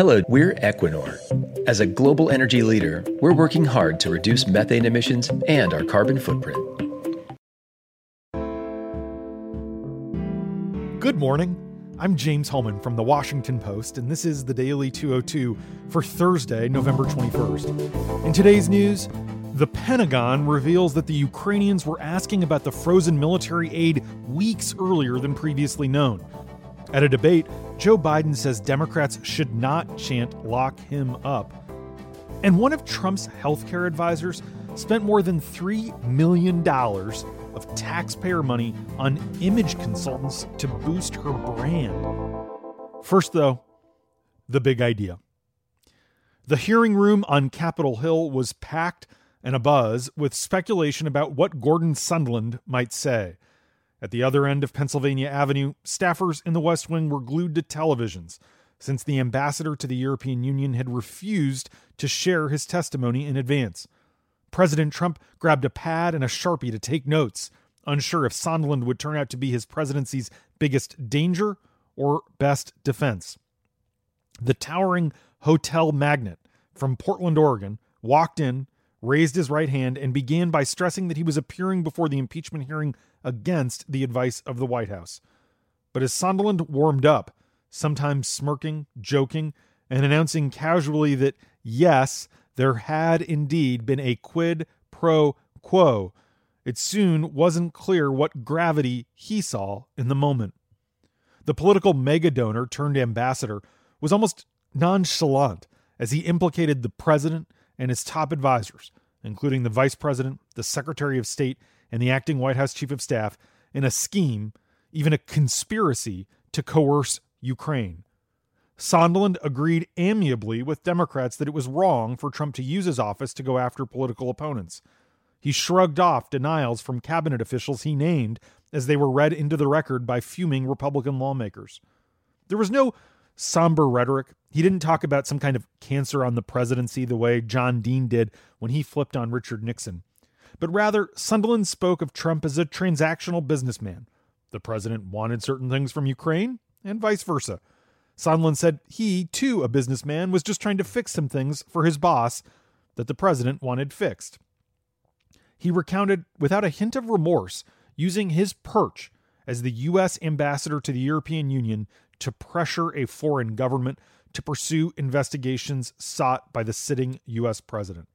Hello, we're Equinor. As a global energy leader, we're working hard to reduce methane emissions and our carbon footprint. Good morning. I'm James Hohmann from The Washington Post, and this is the Daily 202 for Thursday, November 21st. In today's news, the Pentagon reveals that the Ukrainians were asking about the frozen military aid weeks earlier than previously known. At a debate, Joe Biden says Democrats should not chant lock him up. And one of Trump's healthcare advisors spent more than $3 million of taxpayer money on image consultants to boost her brand. First, though, the big idea. The hearing room on Capitol Hill was packed and abuzz with speculation about what Gordon Sondland might say. At the other end of Pennsylvania Avenue, staffers in the West Wing were glued to televisions since the ambassador to the European Union had refused to share his testimony in advance. President Trump grabbed a pad and a sharpie to take notes, unsure if Sondland would turn out to be his presidency's biggest danger or best defense. The towering hotel magnate from Portland, Oregon, walked in, raised his right hand, and began by stressing that he was appearing before the impeachment hearing against the advice of the White House. But as Sondland warmed up, sometimes smirking, joking, and announcing casually that yes, there had indeed been a quid pro quo, it soon wasn't clear what gravity he saw in the moment. The political mega donor turned ambassador was almost nonchalant as he implicated the president and his top advisors, including the vice president, the secretary of state, and the acting White House chief of staff in a scheme, even a conspiracy, to coerce Ukraine. Sondland agreed amiably with Democrats that it was wrong for Trump to use his office to go after political opponents. He shrugged off denials from cabinet officials he named as they were read into the record by fuming Republican lawmakers. There was no somber rhetoric. He didn't talk about some kind of cancer on the presidency the way John Dean did when he flipped on Richard Nixon but rather Sondland spoke of Trump as a transactional businessman. The president wanted certain things from Ukraine, and vice versa. Sondland said he, too, a businessman, was just trying to fix some things for his boss that the president wanted fixed. He recounted, without a hint of remorse, using his perch as the U.S. ambassador to the European Union to pressure a foreign government to pursue investigations sought by the sitting U.S. president.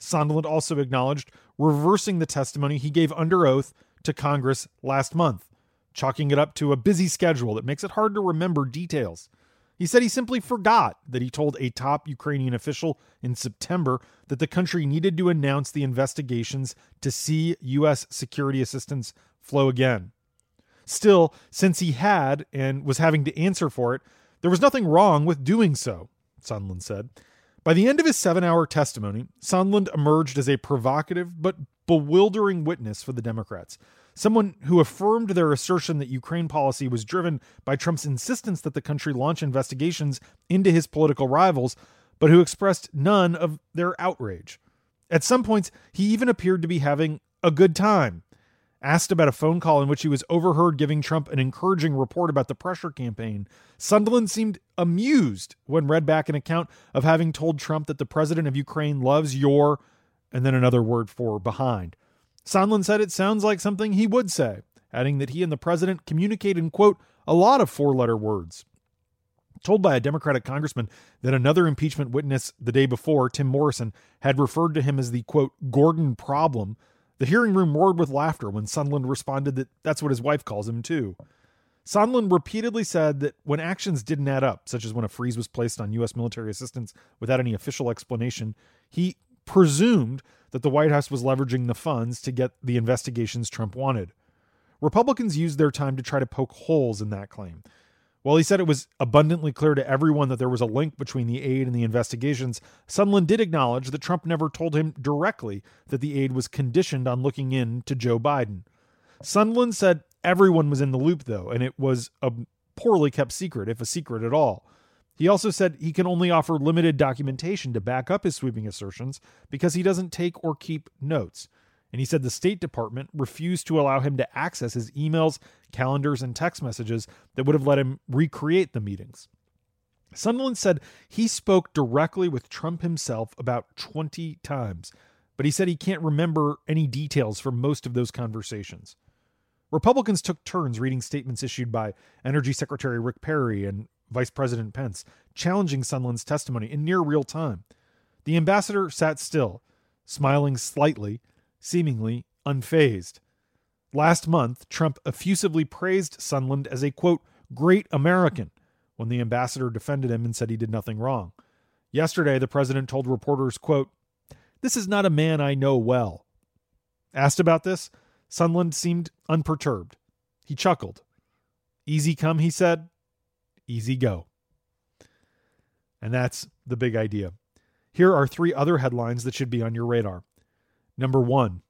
Sondland also acknowledged reversing the testimony he gave under oath to Congress last month, chalking it up to a busy schedule that makes it hard to remember details. He said he simply forgot that he told a top Ukrainian official in September that the country needed to announce the investigations to see U.S. security assistance flow again. Still, since he had and was having to answer for it, there was nothing wrong with doing so, Sondland said. By the end of his seven hour testimony, Sondland emerged as a provocative but bewildering witness for the Democrats. Someone who affirmed their assertion that Ukraine policy was driven by Trump's insistence that the country launch investigations into his political rivals, but who expressed none of their outrage. At some points, he even appeared to be having a good time, Asked about a phone call in which he was overheard giving Trump an encouraging report about the pressure campaign, Sondland seemed amused when read back an account of having told Trump that the president of Ukraine loves your, and then another word for behind. Sondland said it sounds like something he would say, adding that he and the president communicate in, quote, a lot of four letter words. Told by a Democratic congressman that another impeachment witness the day before, Tim Morrison, had referred to him as the, quote, Gordon problem, the hearing room roared with laughter when Sondland responded that that's what his wife calls him, too. Sondland repeatedly said that when actions didn't add up, such as when a freeze was placed on U.S. military assistance without any official explanation, he presumed that the White House was leveraging the funds to get the investigations Trump wanted. Republicans used their time to try to poke holes in that claim, while he said it was abundantly clear to everyone that there was a link between the aid and the investigations, Sondland did acknowledge that Trump never told him directly that the aid was conditioned on looking in to Joe Biden. Sondland said everyone was in the loop, though, and it was a poorly kept secret, if a secret at all. He also said he can only offer limited documentation to back up his sweeping assertions because he doesn't take or keep notes and he said the State Department refused to allow him to access his emails, calendars, and text messages that would have let him recreate the meetings. Sondland said he spoke directly with Trump himself about 20 times, but he said he can't remember any details from most of those conversations. Republicans took turns reading statements issued by Energy Secretary Rick Perry and Vice President Pence, challenging Sondland's testimony in near real time. The ambassador sat still, smiling slightly, seemingly unfazed. Last month, Trump effusively praised Sondland as a quote, great American when the ambassador defended him and said he did nothing wrong. Yesterday, the president told reporters, quote, This is not a man I know well. Asked about this, Sondland seemed unperturbed. He chuckled. Easy come, he said. Easy go. And that's the big idea. Here are three other headlines that should be on your radar. Number one,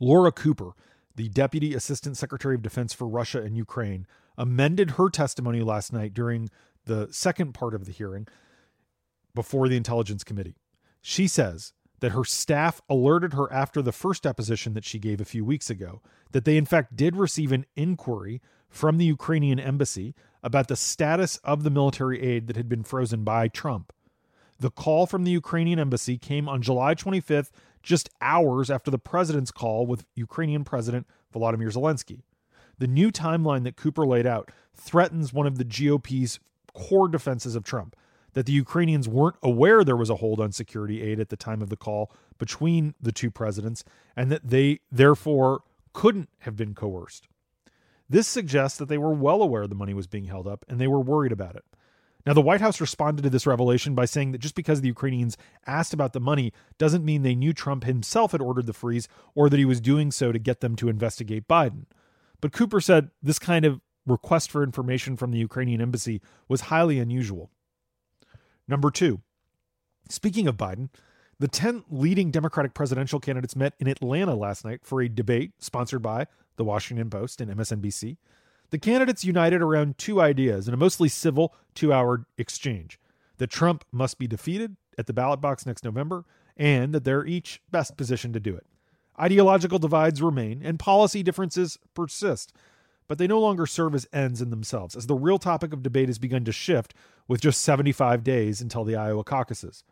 Laura Cooper, the Deputy Assistant Secretary of Defense for Russia and Ukraine, amended her testimony last night during the second part of the hearing before the Intelligence Committee. She says that her staff alerted her after the first deposition that she gave a few weeks ago that they, in fact, did receive an inquiry from the Ukrainian embassy about the status of the military aid that had been frozen by Trump. The call from the Ukrainian embassy came on July 25th, just hours after the president's call with Ukrainian President Volodymyr Zelensky. The new timeline that Cooper laid out threatens one of the GOP's core defenses of Trump that the Ukrainians weren't aware there was a hold on security aid at the time of the call between the two presidents and that they therefore couldn't have been coerced. This suggests that they were well aware the money was being held up and they were worried about it. Now, the White House responded to this revelation by saying that just because the Ukrainians asked about the money doesn't mean they knew Trump himself had ordered the freeze or that he was doing so to get them to investigate Biden. But Cooper said this kind of request for information from the Ukrainian embassy was highly unusual. Number two, speaking of Biden, the 10 leading Democratic presidential candidates met in Atlanta last night for a debate sponsored by The Washington Post and MSNBC. The candidates united around two ideas in a mostly civil two hour exchange that Trump must be defeated at the ballot box next November, and that they're each best positioned to do it. Ideological divides remain and policy differences persist, but they no longer serve as ends in themselves, as the real topic of debate has begun to shift with just 75 days until the Iowa caucuses.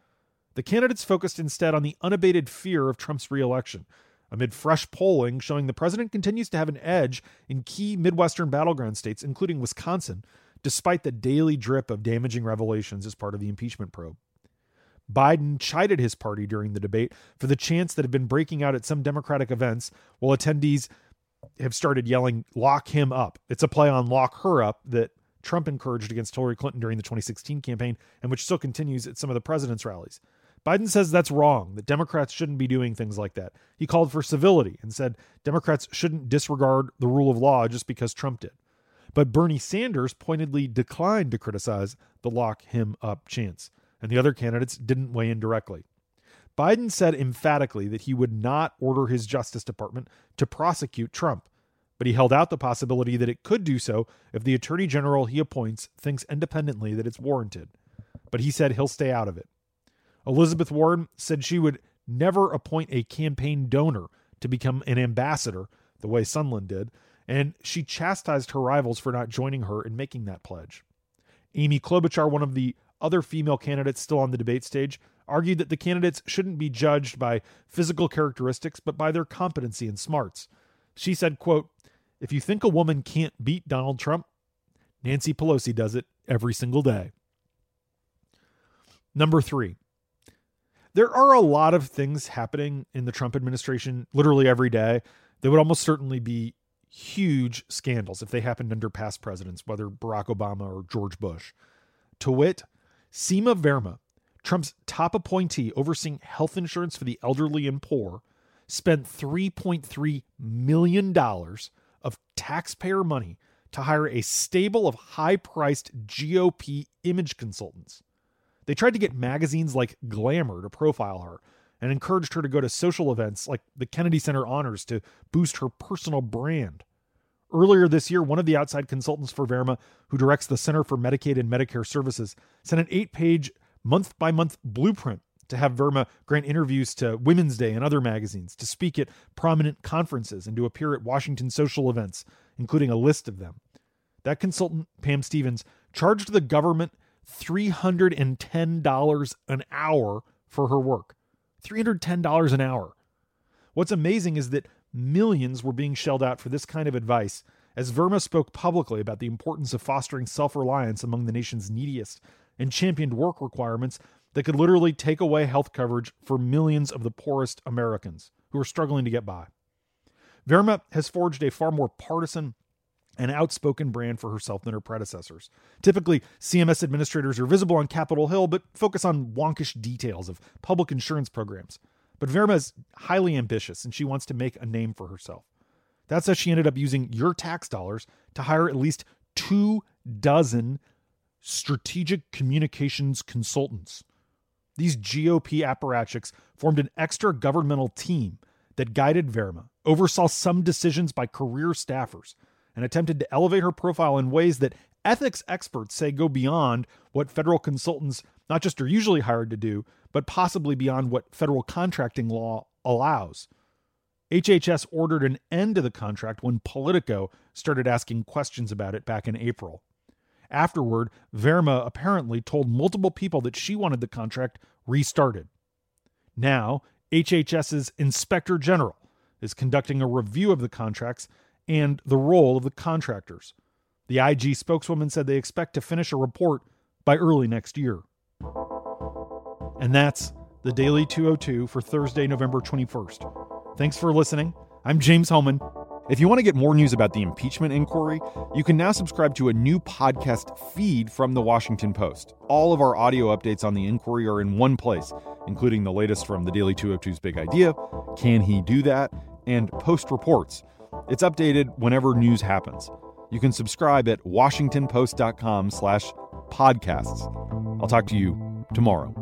The candidates focused instead on the unabated fear of Trump's reelection, amid fresh polling showing the president continues to have an edge in key Midwestern battleground states, including Wisconsin, despite the daily drip of damaging revelations as part of the impeachment probe. Biden chided his party during the debate for the chants that have been breaking out at some Democratic events, while attendees have started yelling, lock him up. It's a play on lock her up that Trump encouraged against Hillary Clinton during the 2016 campaign and which still continues at some of the president's rallies. Biden says that's wrong, that Democrats shouldn't be doing things like that. He called for civility and said Democrats shouldn't disregard the rule of law just because Trump did. But Bernie Sanders pointedly declined to criticize the lock him up chants and the other candidates didn't weigh in directly. Biden said emphatically that he would not order his Justice Department to prosecute Trump, but he held out the possibility that it could do so if the Attorney General he appoints thinks independently that it's warranted. But he said he'll stay out of it. Elizabeth Warren said she would never appoint a campaign donor to become an ambassador, the way Sondland did, and she chastised her rivals for not joining her in making that pledge. Amy Klobuchar, one of the other female candidates still on the debate stage argued that the candidates shouldn't be judged by physical characteristics but by their competency and smarts. She said, quote, "If you think a woman can't beat Donald Trump, Nancy Pelosi does it every single day." Number 3. There are a lot of things happening in the Trump administration literally every day that would almost certainly be huge scandals if they happened under past presidents, whether Barack Obama or George Bush. To wit, Seema Verma, Trump's top appointee overseeing health insurance for the elderly and poor, spent $3.3 million of taxpayer money to hire a stable of high priced GOP image consultants. They tried to get magazines like Glamour to profile her and encouraged her to go to social events like the Kennedy Center Honors to boost her personal brand. Earlier this year, one of the outside consultants for Verma, who directs the Center for Medicaid and Medicare Services, sent an eight page, month by month blueprint to have Verma grant interviews to Women's Day and other magazines, to speak at prominent conferences, and to appear at Washington social events, including a list of them. That consultant, Pam Stevens, charged the government $310 an hour for her work. $310 an hour. What's amazing is that millions were being shelled out for this kind of advice as Verma spoke publicly about the importance of fostering self reliance among the nation's neediest and championed work requirements that could literally take away health coverage for millions of the poorest Americans who are struggling to get by. Verma has forged a far more partisan and outspoken brand for herself than her predecessors. Typically, CMS administrators are visible on Capitol Hill but focus on wonkish details of public insurance programs. But Verma is highly ambitious and she wants to make a name for herself. That's how she ended up using your tax dollars to hire at least two dozen strategic communications consultants. These GOP apparatchiks formed an extra governmental team that guided Verma, oversaw some decisions by career staffers, and attempted to elevate her profile in ways that ethics experts say go beyond what federal consultants not just are usually hired to do, but possibly beyond what federal contracting law allows. HHS ordered an end to the contract when Politico started asking questions about it back in April. Afterward, Verma apparently told multiple people that she wanted the contract restarted. Now, HHS's Inspector General is conducting a review of the contracts and the role of the contractors. The IG spokeswoman said they expect to finish a report by early next year. And that's the Daily 202 for Thursday, November 21st. Thanks for listening. I'm James Hohmann. If you want to get more news about the impeachment inquiry, you can now subscribe to a new podcast feed from the Washington Post. All of our audio updates on the inquiry are in one place, including the latest from the Daily 202's Big Idea, Can He Do That, and Post Reports. It's updated whenever news happens. You can subscribe at washingtonpost.com slash podcasts. I'll talk to you tomorrow.